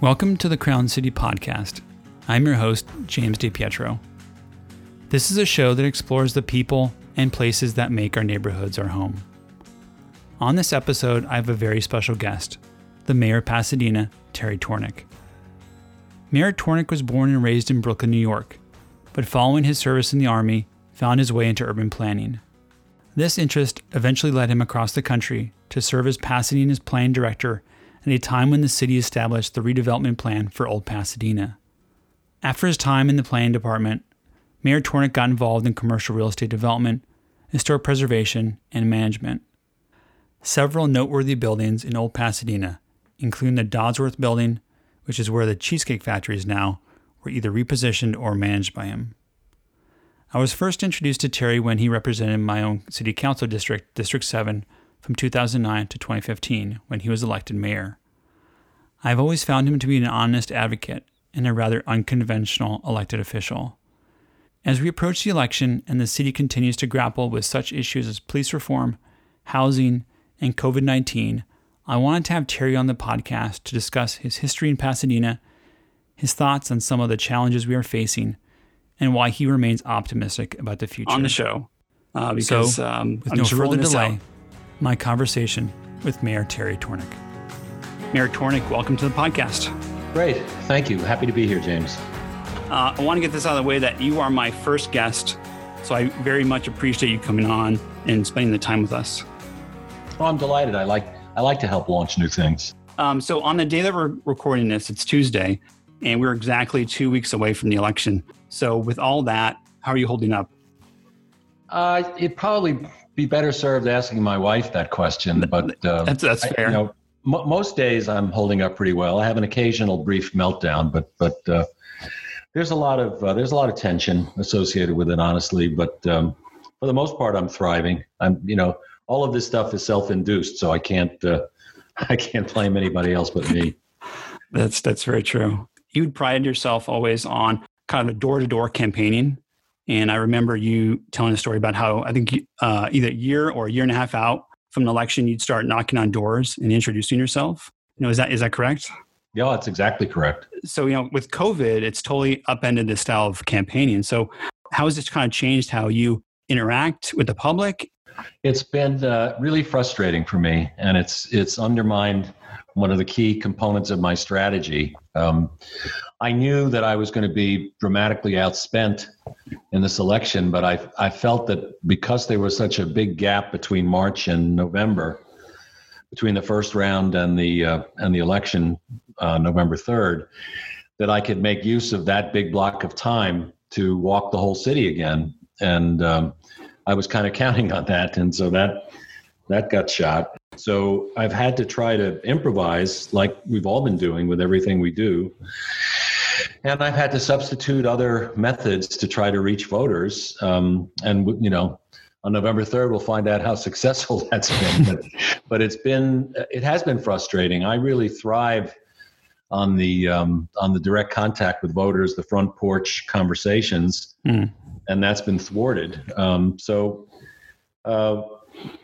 Welcome to the Crown City Podcast. I'm your host, James DePietro. This is a show that explores the people and places that make our neighborhoods our home. On this episode, I have a very special guest, the Mayor of Pasadena, Terry Tornek. Mayor Tornek was born and raised in Brooklyn, New York, but following his service in the Army, found his way into urban planning. This interest eventually led him across the country to serve as Pasadena's planning director at a time when the city established the redevelopment plan for Old Pasadena. After his time in the planning department, Mayor Tornek got involved in commercial real estate development, historic preservation, and management. Several noteworthy buildings in Old Pasadena, including the Dodsworth Building, which is where the Cheesecake Factory is now, were either repositioned or managed by him. I was first introduced to Terry when he represented my own city council district, District 7, from 2009 to 2015 when he was elected mayor. I've always found him to be an honest advocate and a rather unconventional elected official. As we approach the election and the city continues to grapple with such issues as police reform, housing, and COVID 19, I wanted to have Terry on the podcast to discuss his history in Pasadena, his thoughts on some of the challenges we are facing, and why he remains optimistic about the future. on the show uh, because So, um, With I'm no further delay, my conversation with Mayor Terry Tornek. Mayor Tornek, welcome to the podcast. Great. Thank you. Happy to be here, James. Uh, I want to get this out of the way that you are my first guest, so I very much appreciate you coming on and spending the time with us. Oh, I'm delighted. I like I like to help launch new things. Um, so on the day that we're recording this, it's Tuesday, and we're exactly two weeks away from the election. So with all that, how are you holding up? Uh, it'd probably be better served asking my wife that question, but uh, That's that's I- fair. you know, mo most days I'm holding up pretty well. I have an occasional brief meltdown, but but uh, there's a lot of uh, there's a lot of tension associated with it, honestly. But um, for the most part, I'm thriving. I'm you know all of this stuff is self-induced, so I can't uh, I can't blame anybody else but me. That's that's very true. You'd pride yourself always on kind of a door to door campaigning, and I remember you telling a story about how I think uh, either a year or a year and a half out from an election, you'd start knocking on doors and introducing yourself. You know, is that is that correct? Yeah, that's exactly correct. So you know, with COVID, it's totally upended this style of campaigning. So how has this kind of changed how you interact with the public? It's been uh, really frustrating for me, and it's it's undermined one of the key components of my strategy. Um, I knew that I was going to be dramatically outspent in this election, but I I felt that because there was such a big gap between March and November, between the first round and the uh, and the election, uh, November third, that I could make use of that big block of time to walk the whole city again, and um, I was kind of counting on that, and so that that got shot. So I've had to try to improvise, like we've all been doing with everything we do, and I've had to substitute other methods to try to reach voters. Um, and you know, on November third, we'll find out how successful that's been. But, but it's been it has been frustrating. I really thrive on the um, on the direct contact with voters, the front porch conversations, Mm. and that's been thwarted. Um, so uh,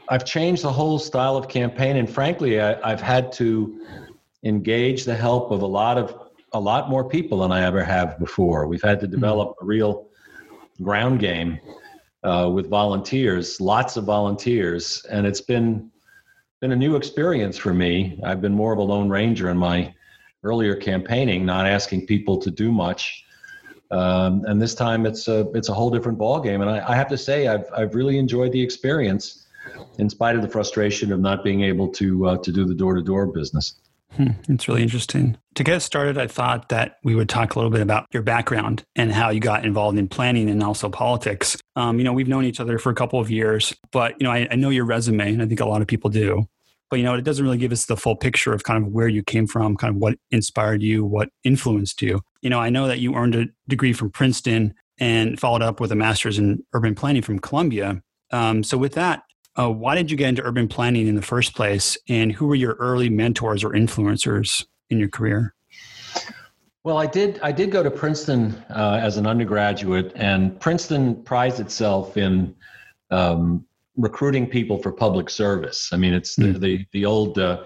I've changed the whole style of campaign, and frankly, I, I've had to engage the help of a lot of a lot more people than I ever have before. We've had to develop a real ground game uh, with volunteers, lots of volunteers, and it's been been a new experience for me. I've been more of a lone ranger in my earlier campaigning, not asking people to do much. Um, and this time it's a it's a whole different ballgame. And I, I have to say I've I've really enjoyed the experience, in spite of the frustration of not being able to uh, to do the door to door business. Hmm, it's really interesting. To get started, I thought that we would talk a little bit about your background and how you got involved in planning and also politics. Um, you know, we've known each other for a couple of years, but you know, I, I know your resume, and I think a lot of people do. But you know, it doesn't really give us the full picture of kind of where you came from, kind of what inspired you, what influenced you. You know, I know that you earned a degree from Princeton and followed up with a master's in urban planning from Columbia. Um, so, with that, uh, why did you get into urban planning in the first place? And who were your early mentors or influencers in your career? Well, I did. I did go to Princeton uh, as an undergraduate, and Princeton prides itself in um, recruiting people for public service. I mean, it's the Mm. the, the old uh,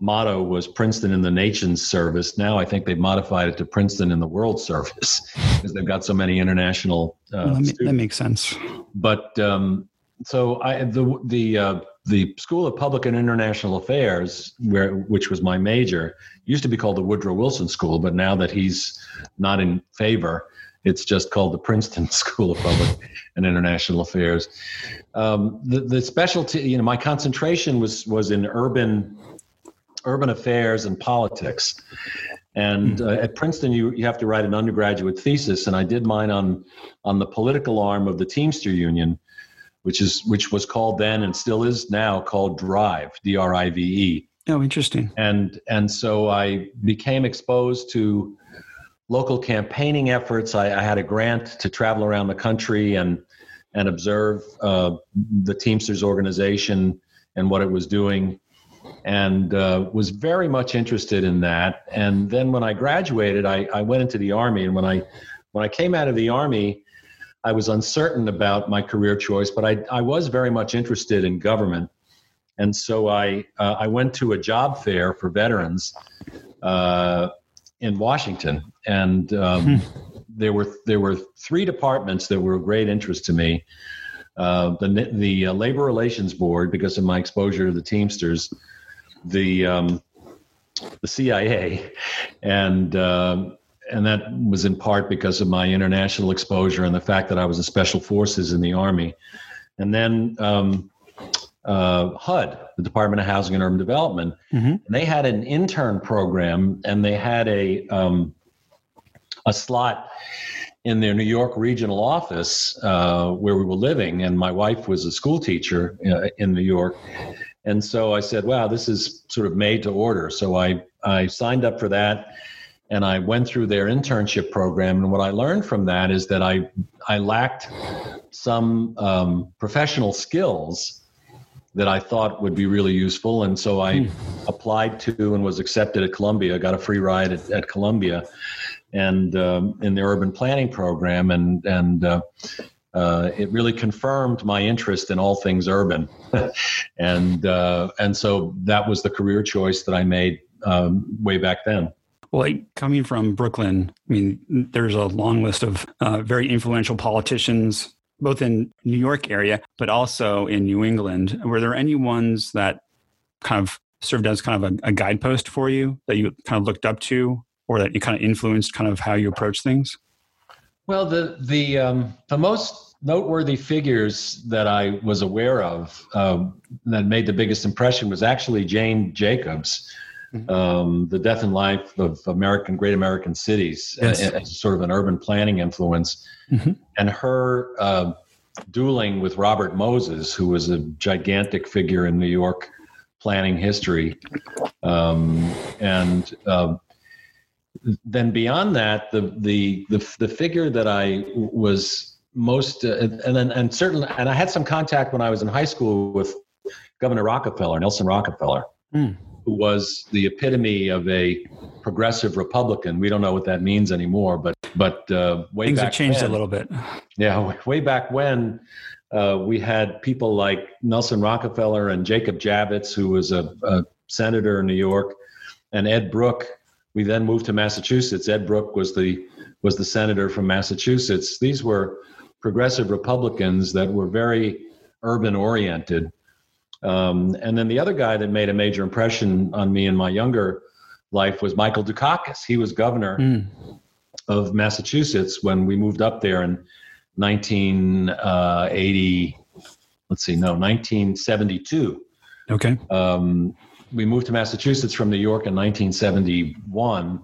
motto was Princeton in the nation's service. Now I think they've modified it to Princeton in the world service because they've got so many international. Uh, well, that, that, makes sense. But um, so I the the uh, the School of Public and International Affairs, where which was my major, used to be called the Woodrow Wilson School, but now that he's not in favor, it's just called the Princeton School of Public and International Affairs. Um, the the specialty, you know, my concentration was was in urban urban affairs and politics. And hmm. uh, at Princeton, you, you have to write an undergraduate thesis, and I did mine on on the political arm of the Teamster Union, which is which was called then and still is now called Drive, D R I V E. Oh, interesting. And and so I became exposed to local campaigning efforts. I, I had a grant to travel around the country and and observe uh, the Teamsters organization and what it was doing, and uh, was very much interested in that. And then when I graduated, I, I went into the army, and when I when I came out of the army, I was uncertain about my career choice, but I, I was very much interested in government. And so I, uh, I went to a job fair for veterans uh, in Washington. And um, hmm. there, were, there were three departments that were of great interest to me. Uh, the the uh, Labor Relations Board, because of my exposure to the Teamsters, the um, the CIA, and um, and that was in part because of my international exposure and the fact that I was in special forces in the army. And then um, uh, HUD, the Department of Housing and Urban Development, mm-hmm. and they had an intern program, and they had a um, a slot in their New York regional office uh, where we were living, and my wife was a school teacher uh, in New York. And so I said, "Wow, this is sort of made to order." So I I signed up for that and I went through their internship program. And what I learned from that is that I I lacked some um, professional skills that I thought would be really useful, and so I hmm. applied to and was accepted at Columbia. Got a free ride at, at Columbia, and um, in the urban planning program, and and. Uh, uh, it really confirmed my interest in all things urban, and uh, and so that was the career choice that I made um, way back then. Well, coming from Brooklyn, I mean, there's a long list of uh, very influential politicians, both in New York area, but also in New England. Were there any ones that kind of served as kind of a, a guidepost for you that you kind of looked up to, or that you kind of influenced kind of how you approach things? Well, the the um, the most noteworthy figures that I was aware of uh, that made the biggest impression was actually Jane Jacobs, mm-hmm. um, the death and life of American great American cities yes. as, as, sort of an urban planning influence, mm-hmm. and her uh, dueling with Robert Moses, who was a gigantic figure in New York planning history, um, and uh, then beyond that, the, the the the figure that I was most uh, and then and certainly and I had some contact when I was in high school with Governor Rockefeller, Nelson Rockefeller. Mm who was the epitome of a progressive Republican. We don't know what that means anymore, but but uh, way things back have changed when, a little bit. Yeah, way back when uh, we had people like Nelson Rockefeller and Jacob Javits, who was a, a senator in New York, and Ed Brooke. We then moved to Massachusetts. Ed Brooke was the was the senator from Massachusetts. These were progressive Republicans that were very urban oriented um, and then the other guy that made a major impression on me in my younger life was Michael Dukakis. He was governor mm. of Massachusetts when we moved up there in 1980. Let's see, no, 1972. Okay. Um, we moved to Massachusetts from New York in 1971.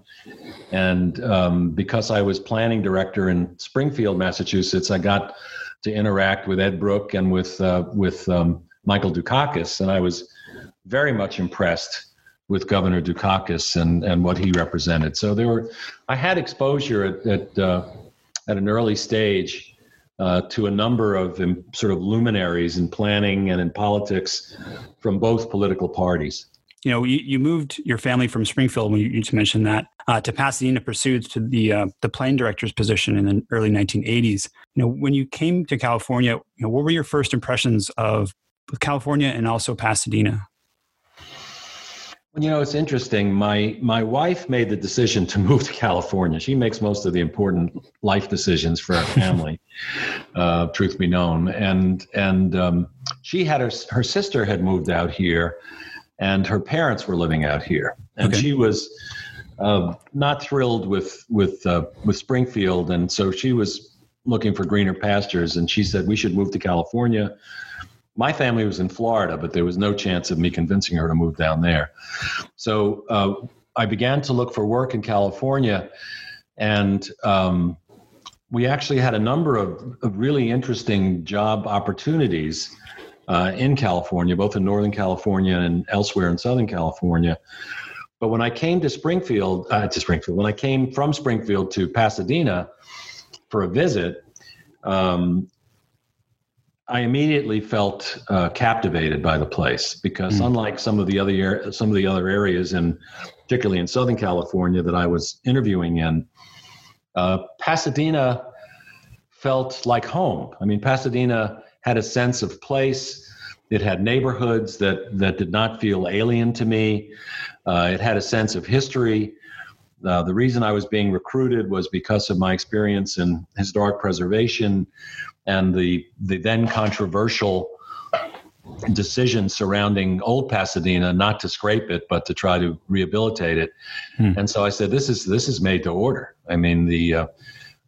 And um, because I was planning director in Springfield, Massachusetts, I got to interact with Ed Brooke and with, uh, with um, Michael Dukakis, and I was very much impressed with Governor Dukakis and, and what he represented. So there were, I had exposure at at, uh, at an early stage uh, to a number of um, sort of luminaries in planning and in politics from both political parties. You know, you, you moved your family from Springfield, when you, you mentioned that, uh, to Pasadena pursued to the uh, the plan director's position in the early 1980s. You know, when you came to California, you know, what were your first impressions of California and also Pasadena? Well, you know, it's interesting. My my wife made the decision to move to California. She makes most of the important life decisions for our family. uh, truth be known, and and um, she had her her sister had moved out here, and her parents were living out here, and okay. she was uh, not thrilled with with uh, with Springfield, and so she was looking for greener pastures. And she said we should move to California my family was in Florida, but there was no chance of me convincing her to move down there. So uh, I began to look for work in California, and um, we actually had a number of, of really interesting job opportunities uh, in California, both in Northern California and elsewhere in Southern California. But when I came to Springfield, uh, to Springfield, when I came from Springfield to Pasadena for a visit, um, I immediately felt uh, captivated by the place because mm. unlike some of the other some of the other areas, and particularly in Southern California that I was interviewing in, uh, Pasadena felt like home. I mean, Pasadena had a sense of place. It had neighborhoods that that did not feel alien to me. Uh, it had a sense of history. Uh, the reason I was being recruited was because of my experience in historic preservation and the the then controversial decision surrounding old Pasadena not to scrape it but to try to rehabilitate it. Hmm. And so I said, this is this is made to order. I mean, the uh,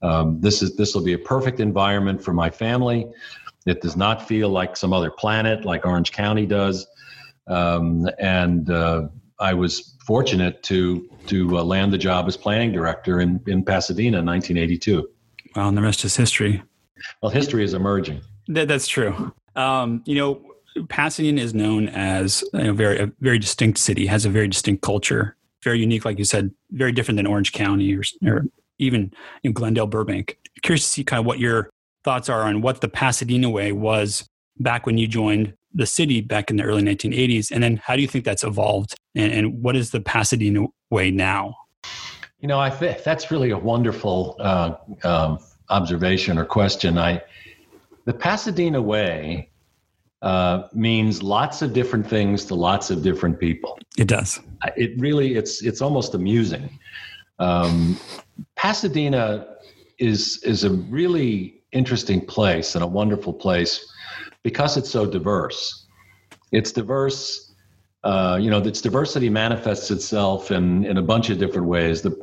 um, this is this will be a perfect environment for my family. It does not feel like some other planet like Orange County does. Um, and uh, I was fortunate to to uh, land the job as planning director in in Pasadena in 1982. Well, and the rest is history. Well, history is emerging. That, that's true. Um, you know, Pasadena is known as a very a very distinct city, has a very distinct culture, very unique, like you said, very different than Orange County or, or even in Glendale, Burbank. Curious to see kind of what your thoughts are on what the Pasadena way was back when you joined the city back in the early 1980s, and then how do you think that's evolved, and, and what is the Pasadena way now? You know, I think that's really a wonderful uh, um, observation or question. I the Pasadena way uh, means lots of different things to lots of different people. It does. It really it's it's almost amusing. Um, Pasadena is is a really interesting place and a wonderful place because it's so diverse. It's diverse. Uh, you know, its diversity manifests itself in in a bunch of different ways. The,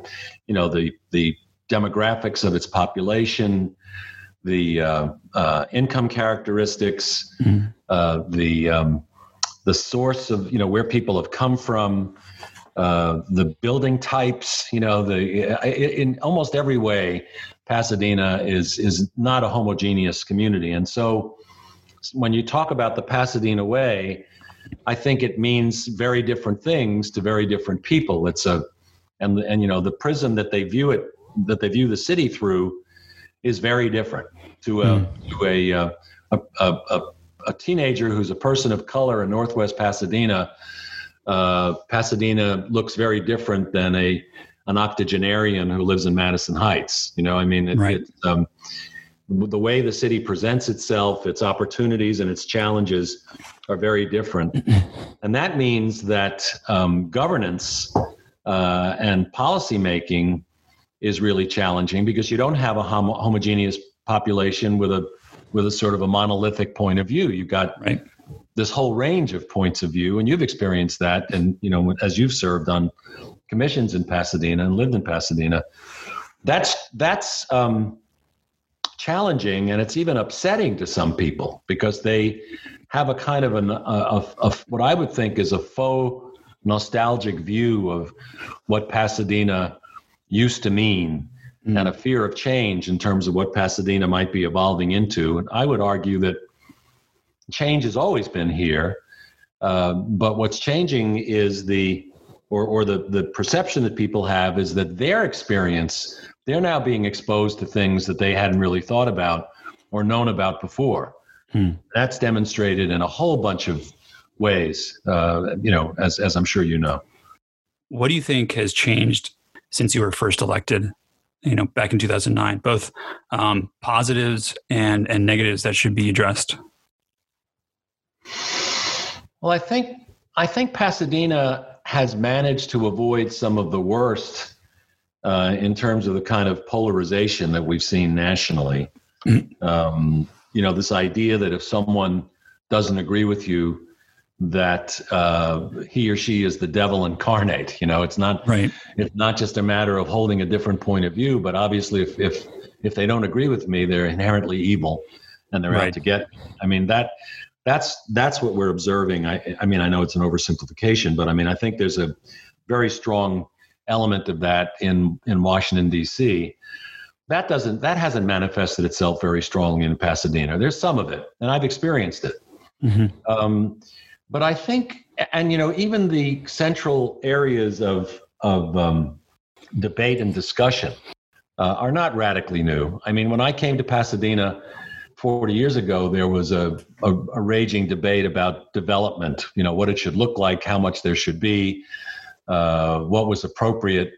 you know, the the demographics of its population, the uh, uh, income characteristics, mm-hmm. uh, the um, the source of you know where people have come from, uh, the building types. You know, the in almost every way, Pasadena is is not a homogeneous community, and so when you talk about the Pasadena way, I think it means very different things to very different people. It's a and and you know the prism that they view it that they view the city through is very different to a mm. to a, uh, a, a, a, a teenager who's a person of color in Northwest Pasadena. Uh, Pasadena looks very different than a an octogenarian who lives in Madison Heights. You know, I mean, it, right. it, um, the way the city presents itself, its opportunities and its challenges are very different, and that means that um, governance uh, and policymaking is really challenging because you don't have a homo- homogeneous population with a with a sort of a monolithic point of view. You've got right. this whole range of points of view, and you've experienced that. And you know, as you've served on commissions in Pasadena and lived in Pasadena, that's that's um, challenging, and it's even upsetting to some people because they have a kind of an of, of what I would think is a faux nostalgic view of what Pasadena used to mean mm. and a fear of change in terms of what Pasadena might be evolving into. And I would argue that change has always been here, uh, but what's changing is the or, or the, the perception that people have is that their experience, they're now being exposed to things that they hadn't really thought about or known about before. Hmm. That's demonstrated in a whole bunch of ways, uh, you know, as, as I'm sure you know. What do you think has changed since you were first elected you know back in 2009 both um, positives and and negatives that should be addressed well i think I think Pasadena has managed to avoid some of the worst uh, in terms of the kind of polarization that we've seen nationally. Um, you know, this idea that if someone doesn't agree with you, that uh, he or she is the devil incarnate. You know, it's not right. It's not just a matter of holding a different point of view, but obviously, if if if they don't agree with me, they're inherently evil, and they're right. out to get. Me. I mean that that's that's what we're observing. I I mean, I know it's an oversimplification, but I mean, I think there's a very strong element of that in in Washington D.C. That doesn't that hasn't manifested itself very strongly in Pasadena. There's some of it, and I've experienced it. Mm-hmm. Um, but I think, and you know, even the central areas of of um, debate and discussion uh, are not radically new. I mean, when I came to Pasadena 40 years ago, there was a, a, a raging debate about development. You know, what it should look like, how much there should be, uh, what was appropriate.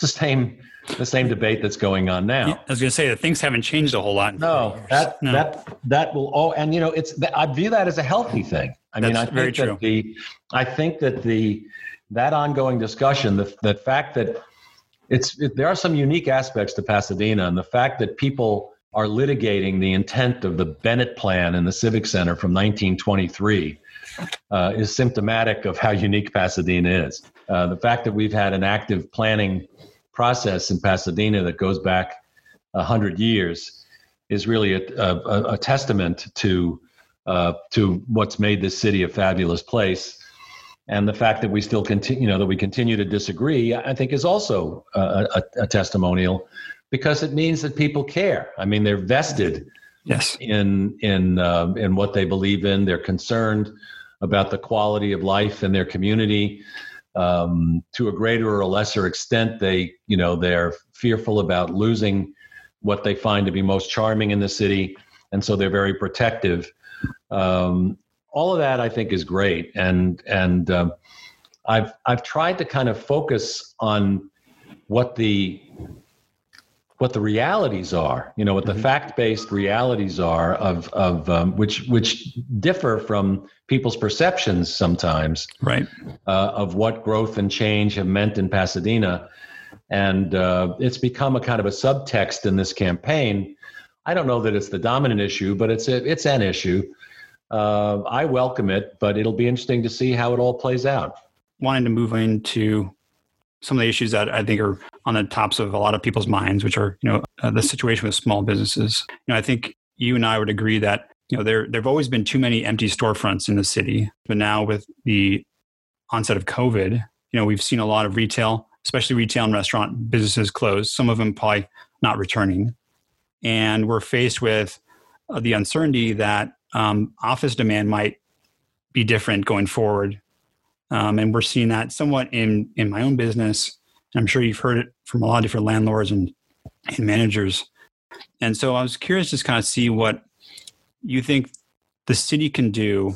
The same the same debate that's going on now. Yeah, I was going to say that things haven't changed a whole lot. no, that no. that that will. Oh, and you know, it's. I view that as a healthy thing. I that's mean, I think true. the, I think that the that ongoing discussion, the the fact that it's it, there are some unique aspects to Pasadena, and the fact that people are litigating the intent of the Bennett Plan in the Civic Center from 1923 uh, is symptomatic of how unique Pasadena is. Uh, the fact that we've had an active planning process in Pasadena that goes back 100 years is really a, a, a testament to, uh, to what's made this city a fabulous place. And the fact that we still continue, you know, that we continue to disagree, I think is also a, a, testimonial because it means that people care. I mean, they're vested yes. in in uh, in what they believe in. They're concerned about the quality of life in their community. Um, to a greater or a lesser extent, they you know they're fearful about losing what they find to be most charming in the city, and so they're very protective. Um, all of that, I think, is great, and and um, I've I've tried to kind of focus on what the what the realities are, you know, what the mm-hmm. fact-based realities are of of um, which which differ from people's perceptions sometimes, right, uh, of what growth and change have meant in Pasadena, and uh, it's become a kind of a subtext in this campaign. I don't know that it's the dominant issue, but it's a, it's an issue. Uh, I welcome it, but it'll be interesting to see how it all plays out. Wanting to move into some of the issues that I think are on the tops of a lot of people's minds, which are you know uh, the situation with small businesses. You know, I think you and I would agree that you know there there've always been too many empty storefronts in the city, but now with the onset of COVID, you know we've seen a lot of retail, especially retail and restaurant businesses close. Some of them probably not returning, and we're faced with uh, the uncertainty that um, office demand might be different going forward um, and we're seeing that somewhat in in my own business. I'm sure you've heard it from a lot of different landlords and, and managers. And so I was curious to kind of see what you think the city can do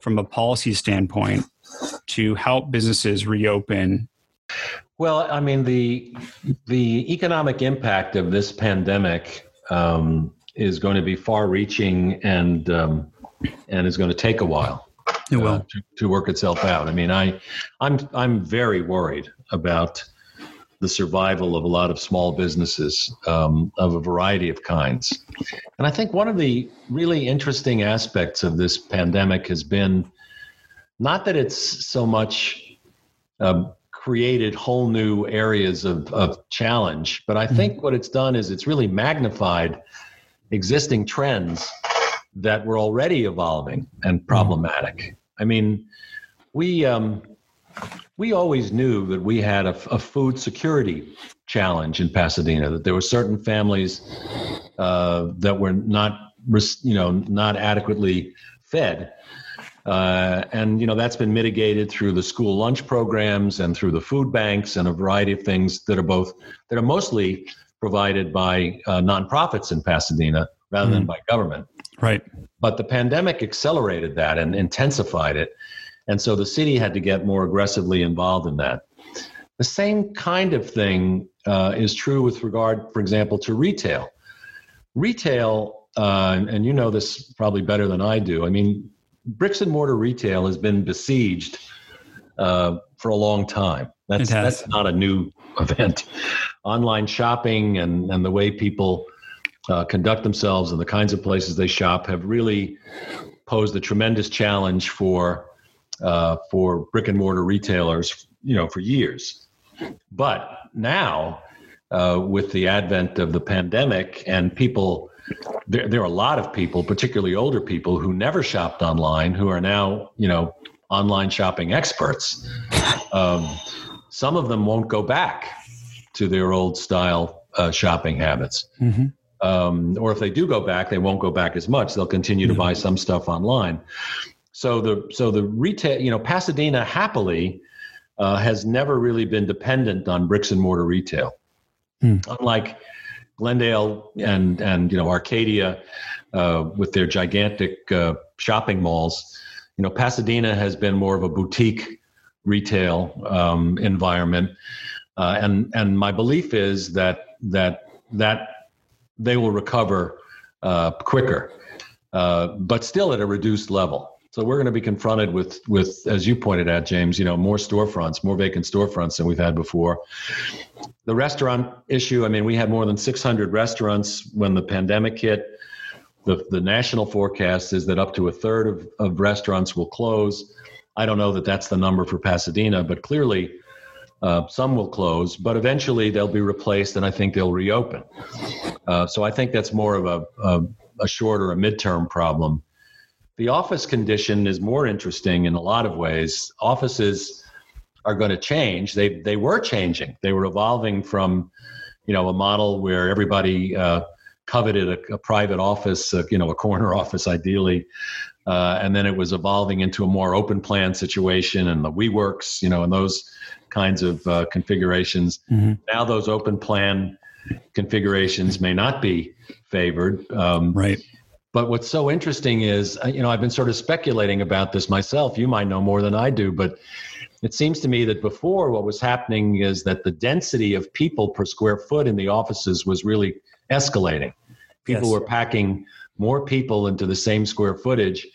from a policy standpoint to help businesses reopen. Well, I mean the the economic impact of this pandemic um, is going to be far-reaching and um, and is going to take a while. It will. Uh, to, to work itself out. I mean, I, I'm I'm very worried about the survival of a lot of small businesses um, of a variety of kinds. And I think one of the really interesting aspects of this pandemic has been not that it's so much uh, created whole new areas of, of challenge, but I think mm-hmm. what it's done is it's really magnified existing trends that were already evolving and mm-hmm. problematic. I mean, we um, we always knew that we had a, a, food security challenge in Pasadena. That there were certain families uh, that were not, you know, not adequately fed, uh, and you know that's been mitigated through the school lunch programs and through the food banks and a variety of things that are both that are mostly provided by uh, nonprofits in Pasadena rather mm. than by government. Right. But the pandemic accelerated that and intensified it. And so the city had to get more aggressively involved in that. The same kind of thing uh, is true with regard, for example, to retail. Retail, uh, and you know this probably better than I do. I mean, bricks and mortar retail has been besieged uh, for a long time. That's that's not a new event. Online shopping and and the way people uh, conduct themselves and the kinds of places they shop have really posed a tremendous challenge for uh, for brick and mortar retailers, you know, for years. But now, uh, with the advent of the pandemic and people, there, there are a lot of people, particularly older people, who never shopped online, who are now, you know, online shopping experts. Um, some of them won't go back to their old style uh, shopping habits. Mm-hmm. Um, or if they do go back, they won't go back as much. They'll continue to buy some stuff online. So the so the retail, you know, Pasadena happily uh, has never really been dependent on bricks and mortar retail, hmm. unlike Glendale and and you know Arcadia uh, with their gigantic uh, shopping malls. You know, Pasadena has been more of a boutique retail um, environment, uh, and and my belief is that that that they will recover uh, quicker, uh, but still at a reduced level. So we're going to be confronted with, with, as you pointed out, James, you know, more storefronts, more vacant storefronts than we've had before. The restaurant issue, I mean, we had more than 600 restaurants when the pandemic hit. The, the national forecast is that up to a third of, of restaurants will close. I don't know that that's the number for Pasadena, but clearly uh, some will close, but eventually they'll be replaced, and I think they'll reopen. Uh, so I think that's more of a, a, a short or a midterm problem. The office condition is more interesting in a lot of ways. Offices are going to change. They they were changing. They were evolving from, you know, a model where everybody uh, coveted a, a, private office, uh, you know, a corner office ideally, uh, and then it was evolving into a more open plan situation and the WeWorks, you know, and those kinds of uh, configurations. Mm-hmm. Now those open plan configurations may not be favored. Um, right. But what's so interesting is, uh, you know, I've been sort of speculating about this myself. You might know more than I do, but it seems to me that before what was happening is that the density of people per square foot in the offices was really escalating. People yes. were packing more people into the same square footage.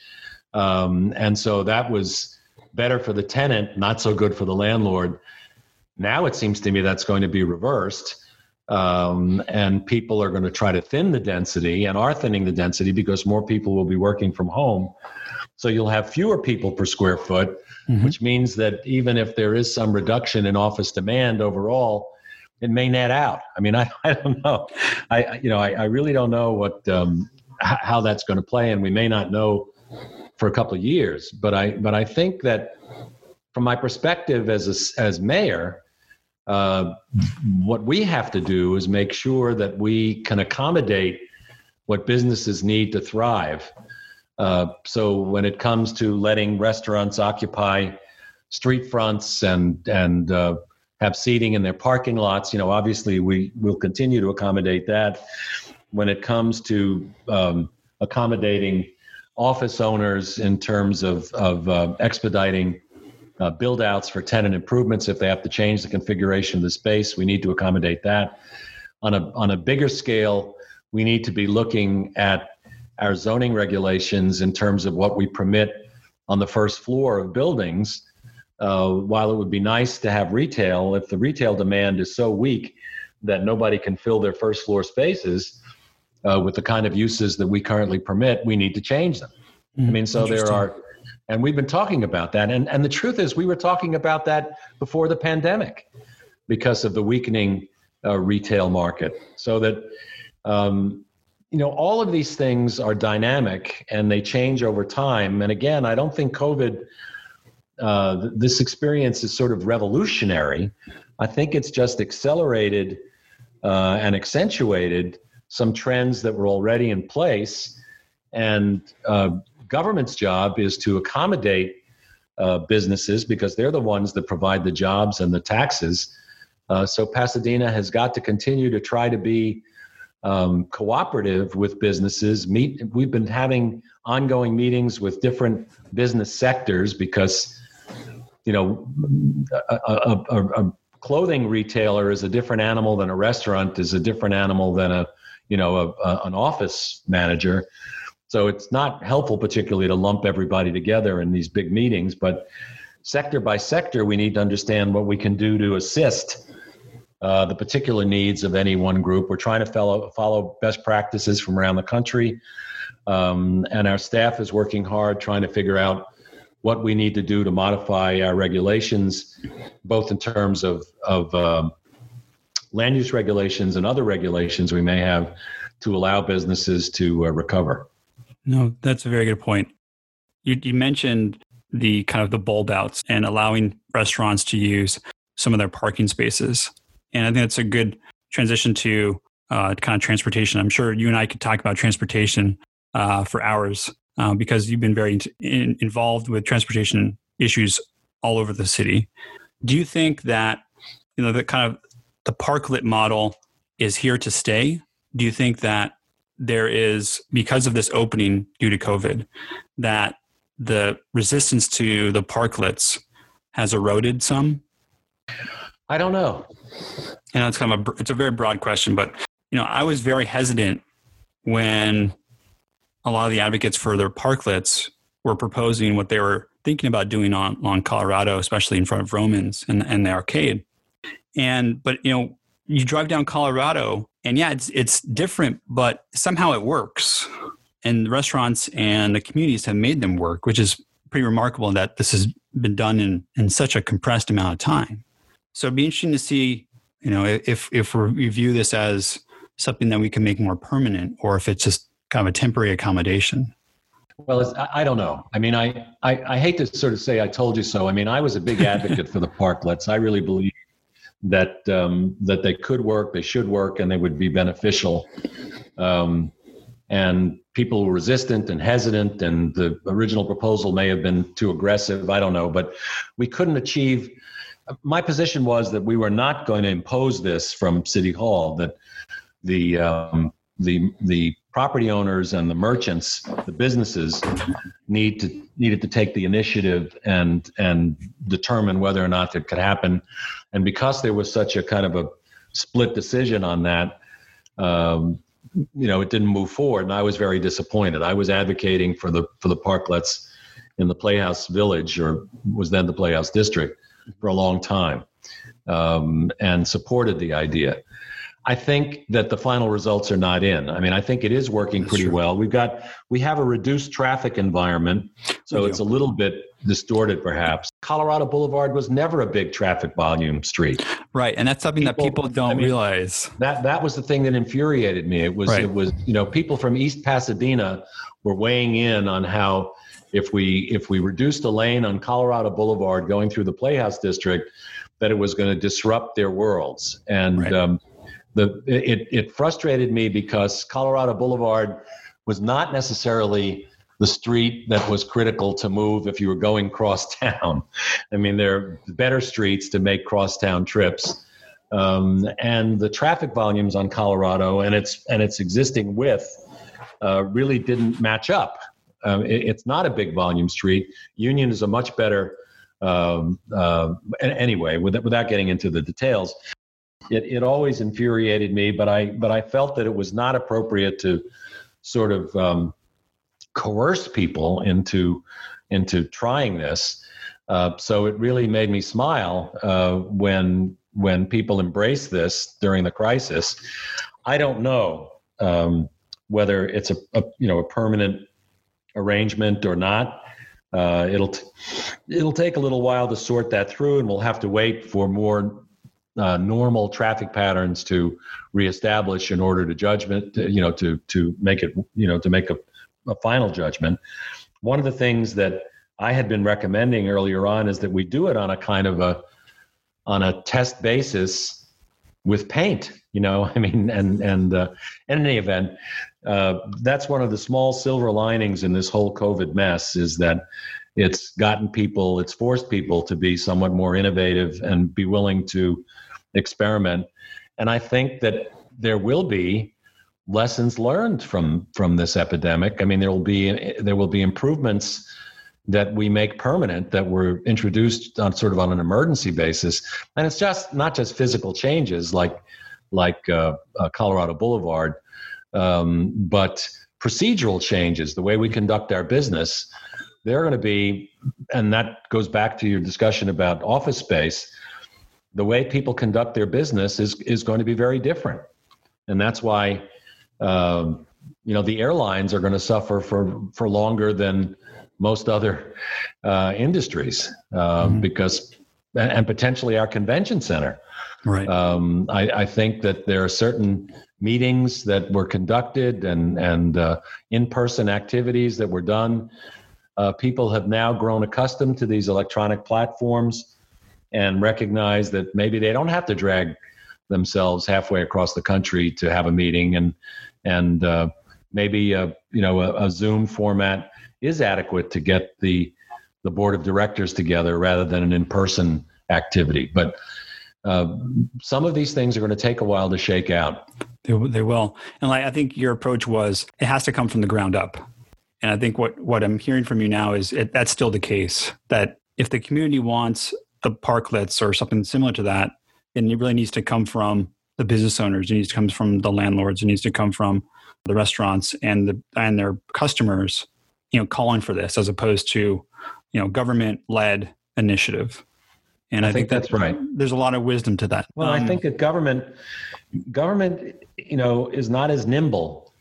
Um, and so that was better for the tenant, not so good for the landlord. Now it seems to me that's going to be reversed. Um, and people are going to try to thin the density and are thinning the density because more people will be working from home. So you'll have fewer people per square foot, mm-hmm. which means that even if there is some reduction in office demand overall, it may net out. I mean, I, I don't know. I you know I, I really don't know what um, how that's going to play, and we may not know for a couple of years. But I but I think that from my perspective as a, as mayor, uh, what we have to do is make sure that we can accommodate what businesses need to thrive. Uh, so when it comes to letting restaurants occupy street fronts and and uh, have seating in their parking lots, you know, obviously we will continue to accommodate that. When it comes to um, accommodating office owners in terms of, of uh, expediting uh, build outs for tenant improvements if they have to change the configuration of the space. We need to accommodate that. On a, on a bigger scale, we need to be looking at our zoning regulations in terms of what we permit on the first floor of buildings. Uh, while it would be nice to have retail, if the retail demand is so weak that nobody can fill their first floor spaces, uh, with the kind of uses that we currently permit, we need to change them. Mm, I mean, so there are, and we've been talking about that. And, and the truth is, we were talking about that before the pandemic because of the weakening uh, retail market. So that, um, you know, all of these things are dynamic and they change over time. And again, I don't think COVID, uh, this experience is sort of revolutionary. I think it's just accelerated uh, and accentuated some trends that were already in place. And uh, government's job is to accommodate uh, businesses because they're the ones that provide the jobs and the taxes. Uh, so Pasadena has got to continue to try to be um, cooperative with businesses. Meet. We've been having ongoing meetings with different business sectors because, you know, a, a, a, a clothing retailer is a different animal than a restaurant. Is a different animal than a you know, an office manager. So it's not helpful, particularly, to lump everybody together in these big meetings. But sector by sector, we need to understand what we can do to assist uh, the particular needs of any one group. We're trying to follow, follow best practices from around the country. Um, and our staff is working hard trying to figure out what we need to do to modify our regulations, both in terms of, of um, land use regulations and other regulations we may have to allow businesses to uh, recover. No, that's a very good point. You, you mentioned the kind of the bulb outs and allowing restaurants to use some of their parking spaces. And I think that's a good transition to uh, kind of transportation. I'm sure you and I could talk about transportation uh, for hours uh, because you've been very in, involved with transportation issues all over the city. Do you think that you know the kind of the parklet model is here to stay? Do you think that there is because of this opening due to COVID that the resistance to the parklets has eroded some? I don't know. And it's kind of a it's a very broad question, but you know, I was very hesitant when a lot of the advocates for their parklets were proposing what they were thinking about doing on on Colorado, especially in front of Vroman's and, and the arcade. And but you know, you drive down Colorado, and yeah, it's it's different, but somehow it works. And restaurants and the communities have made them work, which is pretty remarkable that this has been done in in such a compressed amount of time. So it'd be interesting to see, you know, if if we view this as something that we can make more permanent, or if it's just kind of a temporary accommodation. Well, I don't know. I mean, I, I, I hate to sort of say I told you so. I mean, I was a big advocate for the parklets. I really believe that um, that they could work, they should work, and they would be beneficial. Um, and people were resistant and hesitant, and the original proposal may have been too aggressive. I don't know, but we couldn't achieve my position was that we were not going to impose this from City Hall. That the um, the the property owners and the merchants, the businesses, need to needed to take the initiative and and determine whether or not it could happen. And because there was such a kind of a split decision on that, um, you know, it didn't move forward, and I was very disappointed. I was advocating for the for the parklets in the Playhouse Village, or was then the Playhouse District for a long time um, and supported the idea. I think that the final results are not in. I mean, I think it is working pretty well. We've got we have a reduced traffic environment, so it's a little bit distorted perhaps. Colorado Boulevard was never a big traffic volume street. Right, and that's something people, that people don't I mean, realize. That that was the thing that infuriated me. It was right. it was, you know, people from East Pasadena were weighing in on how if we if we reduced a lane on Colorado Boulevard going through the Playhouse District, that it was going to disrupt their worlds. And right. um, the it it frustrated me because Colorado Boulevard was not necessarily the street that was critical to move if you were going cross town. I mean, there are better streets to make cross town trips. Um, and the traffic volumes on Colorado and its and its existing width uh, really didn't match up. Um, it, it's not a big volume street. Union is a much better. Um, uh, anyway, without, without getting into the details, it, it always infuriated me. But I but I felt that it was not appropriate to sort of um, coerce people into into trying this. Uh, so it really made me smile uh, when when people embrace this during the crisis. I don't know um, whether it's a, a, you know a permanent arrangement or not. Uh, it'll t- it'll take a little while to sort that through, and we'll have to wait for more uh, normal traffic patterns to reestablish in order to judgment. You know, to to make it you know to make a, a final judgment. One of the things that I had been recommending earlier on is that we do it on a kind of a on a test basis with paint. You know, I mean, and and uh, in any event, uh, that's one of the small silver linings in this whole COVID mess is that it's gotten people, it's forced people to be somewhat more innovative and be willing to experiment. And I think that there will be lessons learned from from this epidemic. I mean, there will be there will be improvements that we make permanent that were introduced on sort of on an emergency basis, and it's just not just physical changes like like uh, uh, Colorado Boulevard, um, but procedural changes, the way we conduct our business, they're going to be, and that goes back to your discussion about office space. The way people conduct their business is is going to be very different, and that's why, um, you know, the airlines are going to suffer for for longer than most other uh, industries uh, mm-hmm. because, and potentially our convention center. Right. Um, I, I, think that there are certain meetings that were conducted and and uh, in person activities that were done uh, people have now grown accustomed to these electronic platforms and recognize that maybe they don't have to drag themselves halfway across the country to have a meeting and and uh, maybe a, you know a, a, Zoom format is adequate to get the the board of directors together rather than an in-person activity. But uh, some of these things are going to take a while to shake out. They, they will, and like I think your approach was, it has to come from the ground up. And I think what, what I'm hearing from you now is it, that's still the case. That if the community wants the parklets or something similar to that, then it really needs to come from the business owners. It needs to come from the landlords. It needs to come from the restaurants and the and their customers. You know, calling for this as opposed to you know government led initiative. And I, I think, think, that's right. There's a lot of wisdom to that. Well, um, I think that government government you know is not as nimble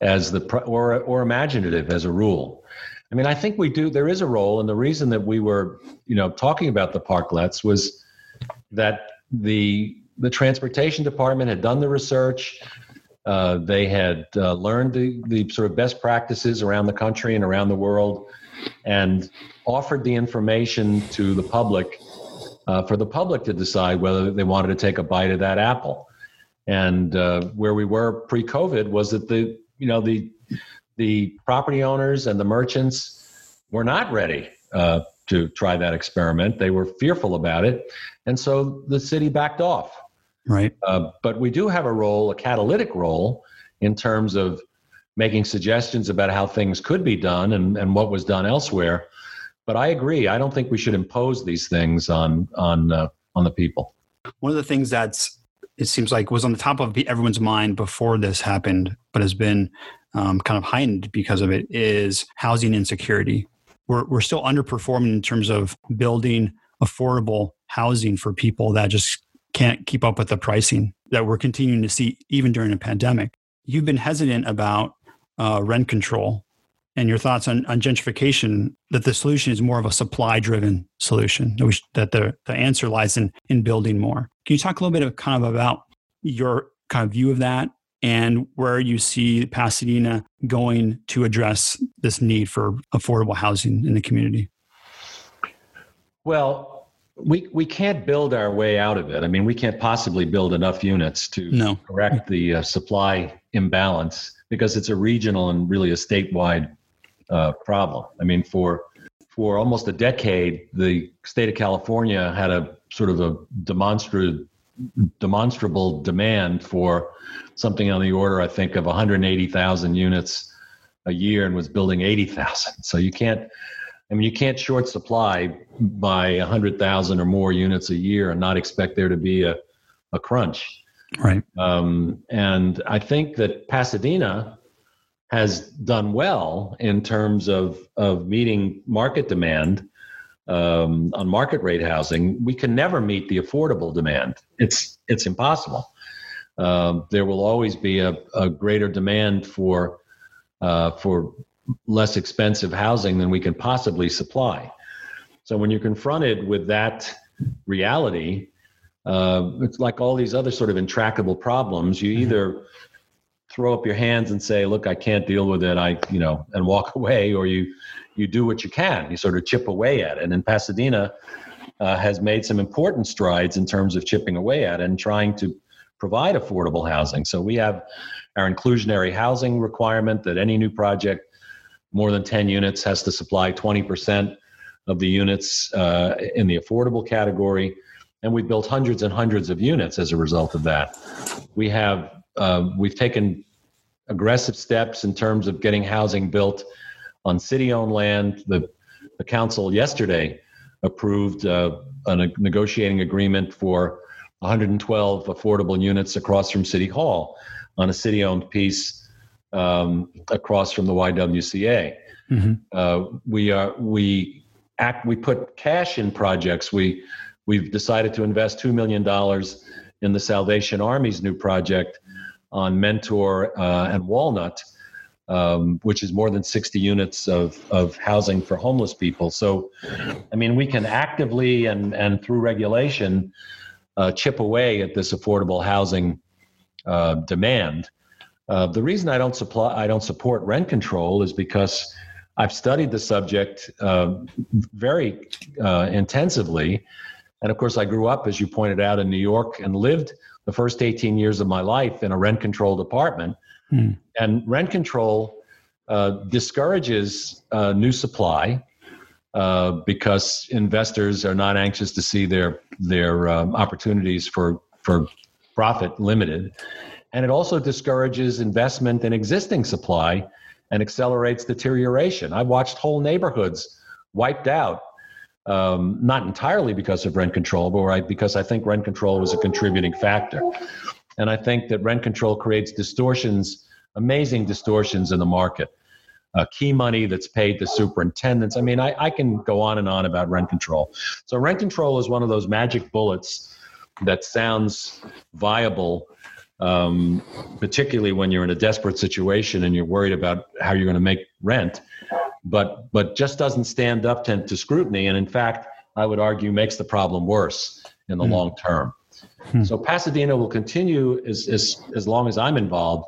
as the or or imaginative as a rule. I mean, I think we do. There is a role, and the reason that we were, you know, talking about the parklets was that the the transportation department had done the research. Uh, they had uh, learned the, the sort of best practices around the country and around the world, and offered the information to the public uh, for the public to decide whether they wanted to take a bite of that apple. And uh, where we were pre-COVID was that the you know the the property owners and the merchants were not ready uh, to try that experiment. They were fearful about it, and so the city backed off. Right. Uh, but we do have a role, a catalytic role, in terms of making suggestions about how things could be done and, and what was done elsewhere. But I agree. I don't think we should impose these things on on uh, on the people. One of the things that's it seems like was on the top of everyone's mind before this happened, but has been um, kind of heightened because of it, is housing insecurity. We're, we're still underperforming in terms of building affordable housing for people that just can't keep up with the pricing that we're continuing to see even during a pandemic. You've been hesitant about uh, rent control and your thoughts on, on gentrification that the solution is more of a supply driven solution that, that the, the answer lies in in building more can you talk a little bit of kind of about your kind of view of that and where you see pasadena going to address this need for affordable housing in the community well we we can't build our way out of it. I mean, we can't possibly build enough units to no. correct the uh, supply imbalance because it's a regional and really a statewide uh, problem. I mean, for for almost a decade, the state of California had a sort of a demonstrable demonstrable demand for something on the order, I think, of 180,000 units a year, and was building 80,000. So you can't. I mean, you can't short supply by 100,000 or more units a year and not expect there to be a, a crunch. Right. Um, and I think that Pasadena has done well in terms of, of meeting market demand um, on market rate housing. We can never meet the affordable demand. It's it's impossible. Um, there will always be a, a greater demand for uh, for less expensive housing than we can possibly supply. So when you're confronted with that reality, uh, it's like all these other sort of intractable problems. You mm-hmm. either throw up your hands and say, "Look, I can't deal with it," I you know, and walk away, or you you do what you can. You sort of chip away at it. And in Pasadena uh, has made some important strides in terms of chipping away at it and trying to provide affordable housing. So we have our inclusionary housing requirement that any new project more than 10 units has to supply 20% of the units uh, in the affordable category. And we built hundreds and hundreds of units as a result of that. We have uh, we've taken aggressive steps in terms of getting housing built on city-owned land. The, the council yesterday approved uh, a negotiating agreement for 112 affordable units across from City Hall on a city-owned piece um, across from the YWCA. Mm-hmm. Uh, we are we act we put cash in projects. We we've decided to invest two million dollars in the Salvation Army's new project on Mentor uh, and Walnut, um, which is more than 60 units of, of housing for homeless people. So, I mean, we can actively and, and through regulation uh, chip away at this affordable housing uh, demand. Uh, the reason I don't supply I don't support rent control is because I've studied the subject uh, very uh, intensively, and of course I grew up, as you pointed out, in New York and lived the first 18 years of my life in a rent controlled apartment. Hmm. And rent control uh, discourages uh, new supply uh, because investors are not anxious to see their their um, opportunities for for profit limited, and it also discourages investment in existing supply and accelerates deterioration. I've watched whole neighborhoods wiped out um, not entirely because of rent control, but right because I think rent control was a contributing factor. And I think that rent control creates distortions, amazing distortions in the market. Uh, key money that's paid to superintendents. I mean, I, I can go on and on about rent control. So, rent control is one of those magic bullets that sounds viable, um, particularly when you're in a desperate situation and you're worried about how you're going to make rent but but just doesn't stand up to, to scrutiny, and in fact, I would argue makes the problem worse in the mm. long term. Hmm. So Pasadena will continue as as as long as I'm involved.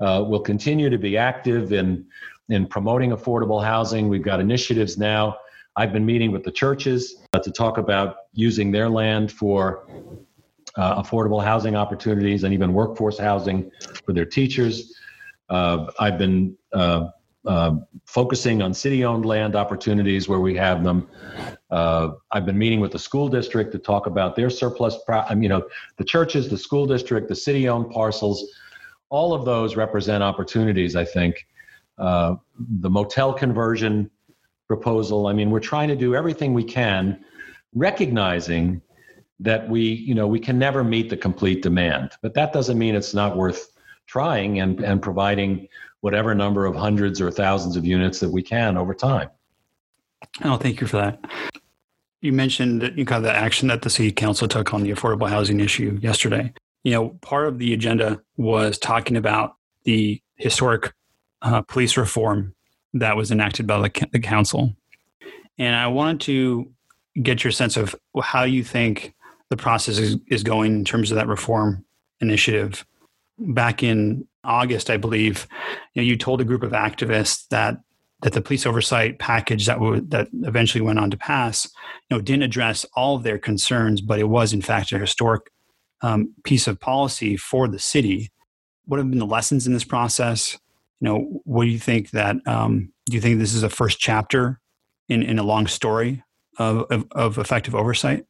Uh, will continue to be active in in promoting affordable housing. We've got initiatives now. I've been meeting with the churches uh, to talk about using their land for uh, affordable housing opportunities and even workforce housing for their teachers. Uh, I've been uh, uh, focusing on city-owned land opportunities where we have them. Uh, I've been meeting with the school district to talk about their surplus. Pro- I mean, you know, the churches, the school district, the city-owned parcels. All of those represent opportunities. I think uh, the motel conversion proposal. I mean, we're trying to do everything we can, recognizing that we, you know, we can never meet the complete demand. But that doesn't mean it's not worth trying and and providing whatever number of hundreds or thousands of units that we can over time. Oh, thank you for that. You mentioned that you got the action that the city council took on the affordable housing issue yesterday. You know, part of the agenda was talking about the historic uh, police reform that was enacted by the, the council. And I wanted to get your sense of how you think the process is, is going in terms of that reform initiative. Back in August, I believe, you know, you told a group of activists that that the police oversight package that w- that eventually went on to pass, you know, didn't address all of their concerns, but it was in fact a historic um, piece of policy for the city. What have been the lessons in this process? You know, what do you think that? Um, do you think this is a first chapter in in a long story of, of, of effective oversight?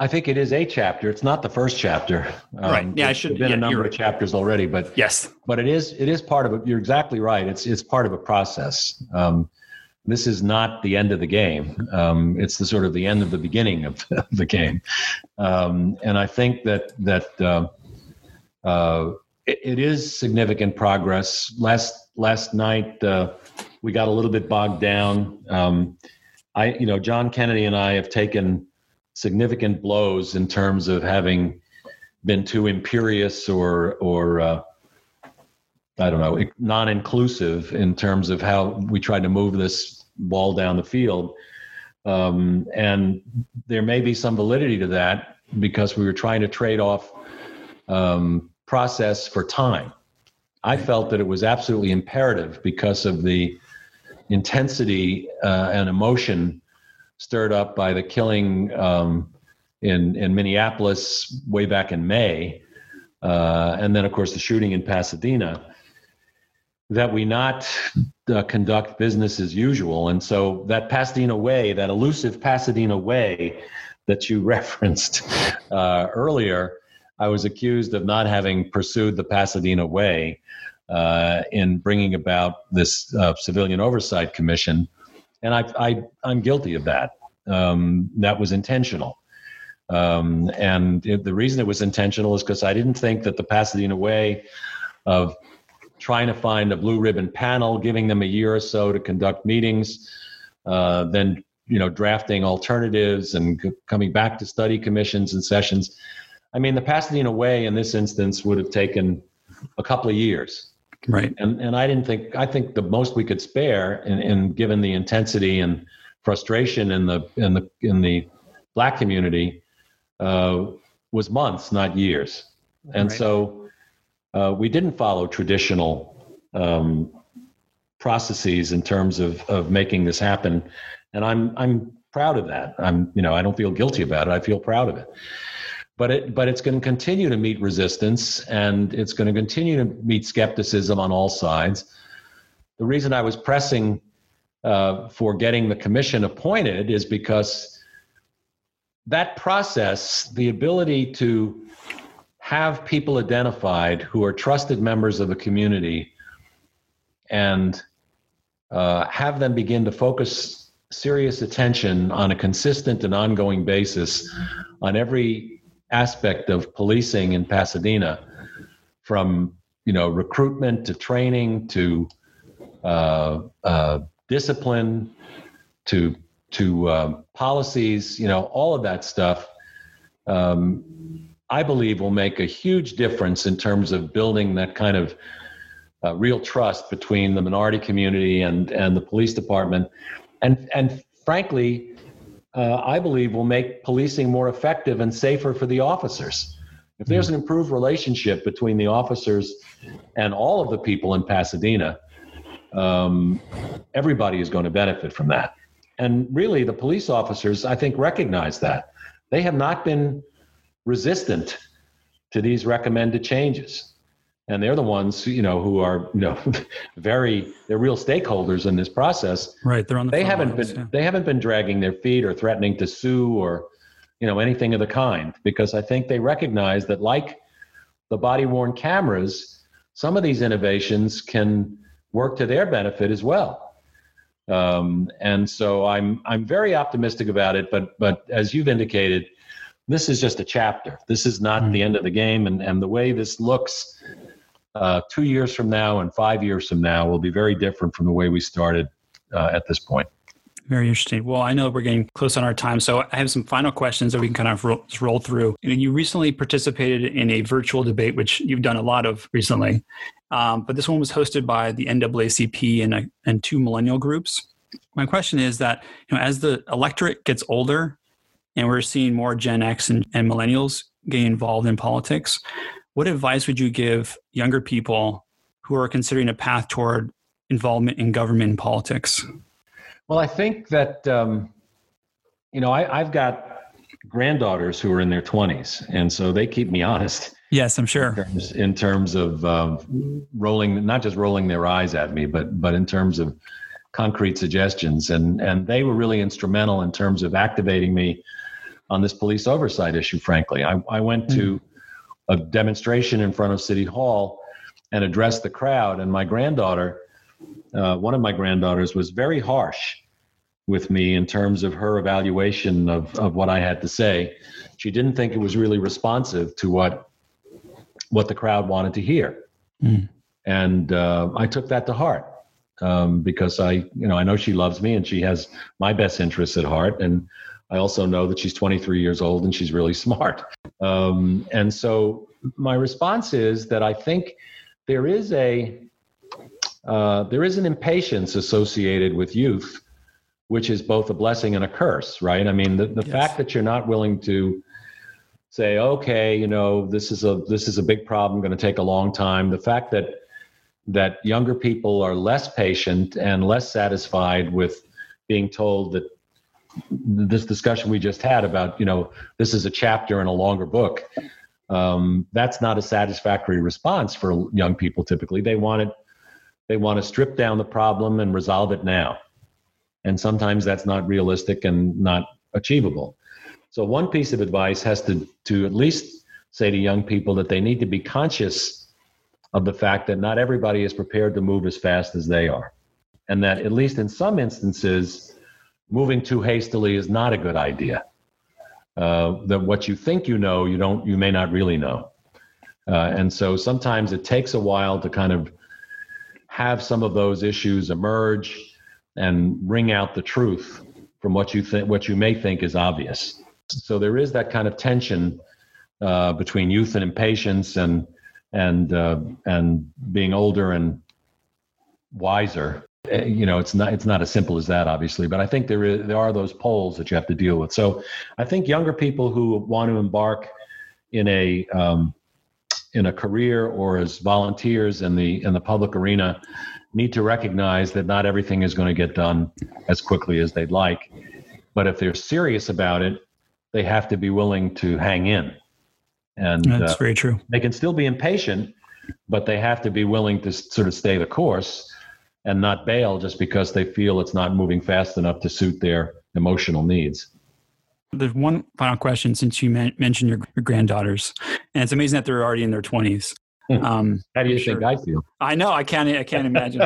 I think it is a chapter. It's not the first chapter. Um, right. Yeah, I should. Have been yeah, a number of chapters already, but yes, but it is it is part of it. You're exactly right. It's it's part of a process. Um, this is not the end of the game. Um, it's the sort of the end of the beginning of the game, um, and I think that that uh, uh, it, it is significant progress. Last last night uh, we got a little bit bogged down. Um, I you know John Kennedy and I have taken significant blows in terms of having been too imperious or or uh, I don't know non-inclusive in terms of how we tried to move this ball down the field. Um, and there may be some validity to that because we were trying to trade off um, process for time. I felt that it was absolutely imperative because of the intensity uh, and emotion stirred up by the killing um, in in Minneapolis way back in May, uh, and then of course the shooting in Pasadena. That we not uh, conduct business as usual, and so that Pasadena way, that elusive Pasadena way that you referenced uh, earlier, I was accused of not having pursued the Pasadena way uh, in bringing about this uh, civilian oversight commission and I, I I'm guilty of that. Um, that was intentional. Um, and it, the reason it was intentional is because I didn't think that the Pasadena way of trying to find a blue ribbon panel, giving them a year or so to conduct meetings, uh, then you know drafting alternatives and c- coming back to study commissions and sessions. I mean, the Pasadena way in this instance would have taken a couple of years. Right. And and I didn't think I think the most we could spare, in, in given the intensity and frustration in the in the in the black community, uh, was months, not years. And Right. so uh, we didn't follow traditional um, processes in terms of of making this happen. And I'm I'm proud of that. I'm you know I don't feel guilty about it. I feel proud of it but it but it's going to continue to meet resistance and it's going to continue to meet skepticism on all sides. The reason i was pressing uh, for getting the commission appointed is because that process the ability to have people identified who are trusted members of the community and uh, have them begin to focus serious attention on a consistent and ongoing basis on every aspect of policing in Pasadena, from you know recruitment to training to uh, uh, discipline to to uh, policies, you know, all of that stuff. Um, I believe will make a huge difference in terms of building that kind of uh, real trust between the minority community and and the police department, and and frankly, uh, I believe will make policing more effective and safer for the officers. If there's an improved relationship between the officers and all of the people in Pasadena, um, everybody is going to benefit from that. And really, the police officers, I think, recognize that. They have not been resistant to these recommended changes. And they're the ones, you know, who are, you know, very, they're real stakeholders in this process Right. They're on the they haven't lines, been yeah. they haven't been dragging their feet or threatening to sue or you know anything of the kind because i think they recognize that like the body worn cameras some of these innovations can work to their benefit as well um, and so i'm i'm very optimistic about it but but as you've indicated this is just a chapter this is not the end of the game and and the way this looks uh, two years from now and five years from now will be very different from the way we started uh, at this point Very interesting. Well, I know we're getting close on our time, so I have some final questions that we can kind of roll, roll through. You, recently participated in a virtual debate, which you've done a lot of recently, um, but this one was hosted by the NAACP and, a, and two millennial groups. My question is that you know, as the electorate gets older, and we're seeing more Gen X and, and millennials getting involved in politics, what advice would you give younger people who are considering a path toward involvement in government and politics? Well, I think that um, you know I, I've got granddaughters who are in their twenties, and so they keep me honest Yes, I'm in sure. terms, in terms of um, rolling, not just rolling their eyes at me, but but in terms of concrete suggestions, and and they were really instrumental in terms of activating me on this police oversight issue. Frankly, I, I went to a demonstration in front of City Hall and addressed the crowd, and my granddaughter uh, one of my granddaughters was very harsh with me in terms of her evaluation of, of what I had to say. She didn't think it was really responsive to what what the crowd wanted to hear, Mm. and uh, I took that to heart um, because I you know I know she loves me and she has my best interests at heart, and I also know that she's 23 years old and she's really smart. Um, and so my response is that I think there is a uh, there is an impatience associated with youth, which is both a blessing and a curse, right? I mean, the, the Yes. fact that you're not willing to say, okay, you know, this is a this is a big problem, going to take a long time. The fact that that younger people are less patient and less satisfied with being told that this discussion we just had about, you know, this is a chapter in a longer book. Um, that's not a satisfactory response for young people. Typically, they want it they want to strip down the problem and resolve it now. And sometimes that's not realistic and not achievable. So one piece of advice has to to at least say to young people that they need to be conscious of the fact that not everybody is prepared to move as fast as they are. And that at least in some instances, moving too hastily is not a good idea. Uh, that what you think you know, you don't, you may not really know. Uh, and so sometimes it takes a while to kind of have some of those issues emerge and wring out the truth from what you think what you may think is obvious. So there is that kind of tension uh, between youth and impatience and and uh, and being older and wiser. Uh, you know, it's not it's not as simple as that, obviously. But I think there is there are those poles that you have to deal with. So I think younger people who want to embark in a um, in a career or as volunteers in the in the public arena need to recognize that not everything is going to get done as quickly as they'd like. But if they're serious about it, they have to be willing to hang in. And that's uh, very true. They can still be impatient, but they have to be willing to sort of stay the course and not bail just because they feel it's not moving fast enough to suit their emotional needs. There's one final question since you mentioned your, your granddaughters, and it's amazing that they're already in their 20s. Hmm. Um, How do you think I feel? I know I can't. I can't imagine.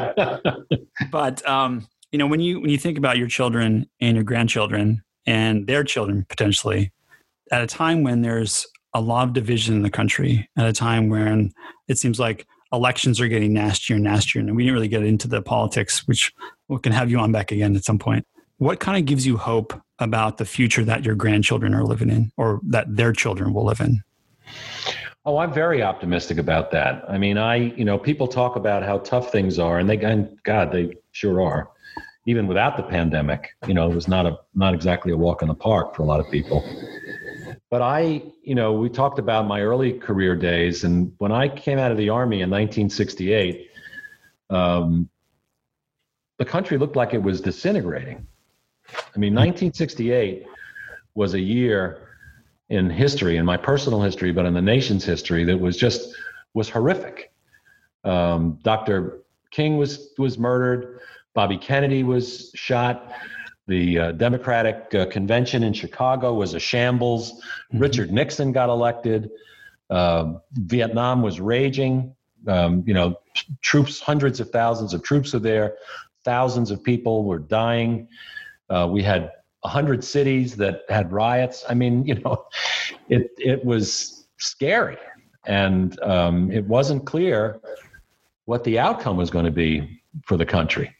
but um, you know, when you when you think about your children and your grandchildren and their children potentially, at a time when there's a lot of division in the country, at a time when it seems like elections are getting nastier and nastier, and we didn't really get into the politics, which we can have you on back again at some point. What kind of gives you hope about the future that your grandchildren are living in, or that their children will live in? Oh, I'm very optimistic about that. I mean, I, you know, people talk about how tough things are, and they, and God, they sure are. Even without the pandemic, you know, it was not a not exactly a walk in the park for a lot of people. But I, you know, we talked about my early career days, and when I came out of the army in 1968, um, the country looked like it was disintegrating. I mean, 1968 was a year in history, in my personal history, but in the nation's history, that was just was horrific. Um, Dr. King was was murdered. Bobby Kennedy was shot. The uh, Democratic uh, convention in Chicago was a shambles. Mm-hmm. Richard Nixon got elected. Uh, Vietnam was raging. Um, you know, troops, hundreds of thousands of troops were there. Thousands of people were dying. Uh, we had 100 cities that had riots. I mean, you know, it, it was scary. And um, it wasn't clear what the outcome was going to be for the country.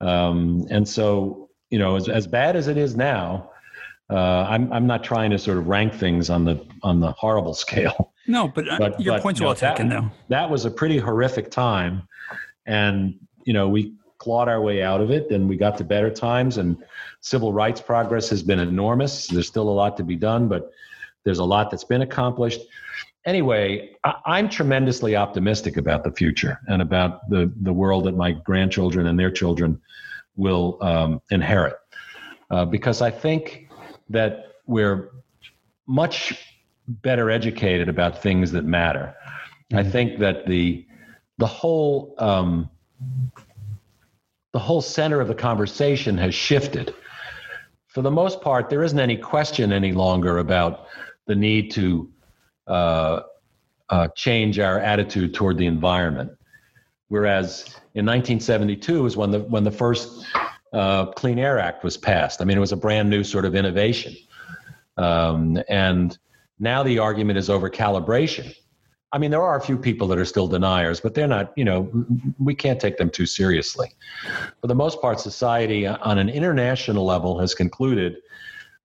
Um, and so, you know, as, as bad as it is now, uh, I'm, I'm not trying to sort of rank things on the on the horrible scale. No, but, uh, but your but, point's you well taken, that, though. That was a pretty horrific time, and you know we clawed our way out of it and we got to better times and civil rights progress has been enormous there's still a lot to be done but there's a lot that's been accomplished anyway I, am tremendously optimistic about the future and about the, the world that my grandchildren and their children will um, inherit uh, because i think that we're much better educated about things that matter mm-hmm. i think that the the whole um, the whole center of the conversation has shifted. For the most part, there isn't any question any longer about the need to uh, uh, change our attitude toward the environment. Whereas in 1972 was when the when the first uh, Clean Air Act was passed. I mean, it was a brand new sort of innovation, um, and now the argument is over calibration. I mean, there are a few people that are still deniers, but they're not, you know, we can't take them too seriously. For the most part, society on an international level has concluded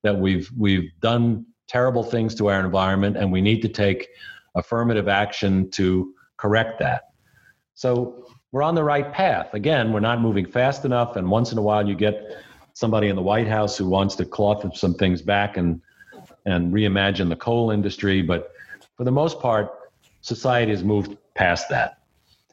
that we've, we've done terrible things to our environment and we need to take affirmative action to correct that. So we're on the right path. Again, we're not moving fast enough. And once in a while, you get somebody in the White House who wants to claw some things back and, and reimagine the coal industry. But for the most part, society has moved past that.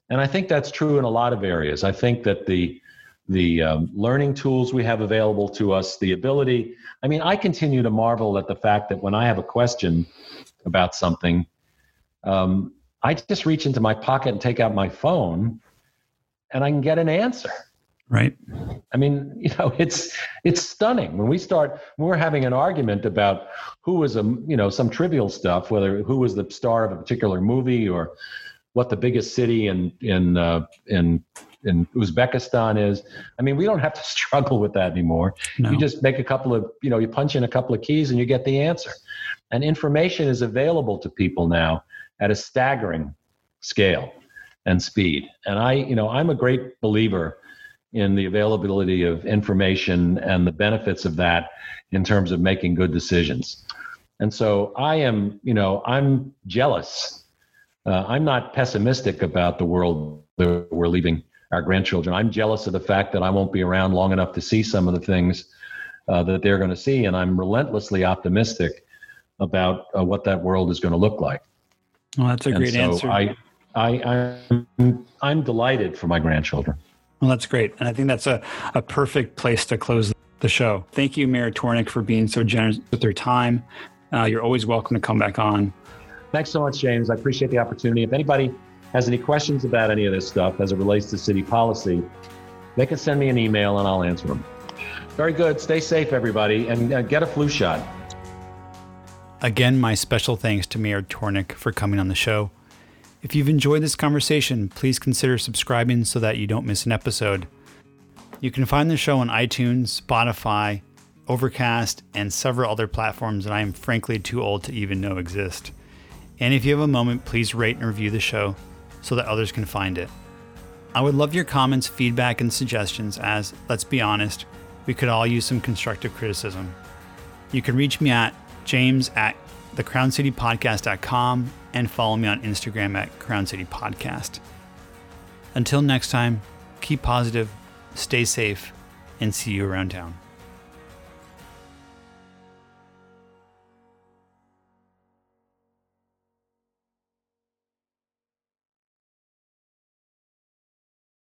And I think that's true in a lot of areas. I think that the the um, learning tools we have available to us, the ability. I mean, I continue to marvel at the fact that when I have a question about something, um, I just reach into my pocket and take out my phone, and I can get an answer. Right. I mean, you know, it's it's stunning when we start when we're having an argument about who was a you know some trivial stuff, whether who was the star of a particular movie or what the biggest city in in uh, in in Uzbekistan is. I mean, we don't have to struggle with that anymore. No. You just make a couple of you know you punch in a couple of keys and you get the answer. And information is available to people now at a staggering scale. and speed. And I, you know, I'm a great believer in the availability of information and the benefits of that in terms of making good decisions. And so I am, you know, I'm jealous. Uh, I'm not pessimistic about the world that we're leaving our grandchildren. I'm jealous of the fact that I won't be around long enough to see some of the things uh, that they're going to see. And I'm relentlessly optimistic about uh, what that world is going to look like. Well, that's a great so answer. I, I, I'm, I'm delighted for my grandchildren. Well, that's great. And I think that's a, a perfect place to close the show. Thank you, Mayor Tornek, for being so generous with your time. Uh, you're always welcome to come back on. Thanks so much, James. I appreciate the opportunity. If anybody has any questions about any of this stuff as it relates to city policy, they can send me an email and I'll answer them. Very good. Stay safe, everybody, and uh, get a flu shot. Again, my special thanks to Mayor Tornek for coming on the show. If you've enjoyed this conversation, please consider subscribing so that you don't miss an episode. You can find the show on iTunes, Spotify, Overcast, and several other platforms that I am frankly too old to even know exist. And if you have a moment, please rate and review the show so that others can find it. I would love your comments, feedback, and suggestions as, let's be honest, we could all use some constructive criticism. You can reach me at james at thecrowncitypodcast.com and follow me on Instagram at Crown City Podcast. Until next time, keep positive, stay safe, and see you around town.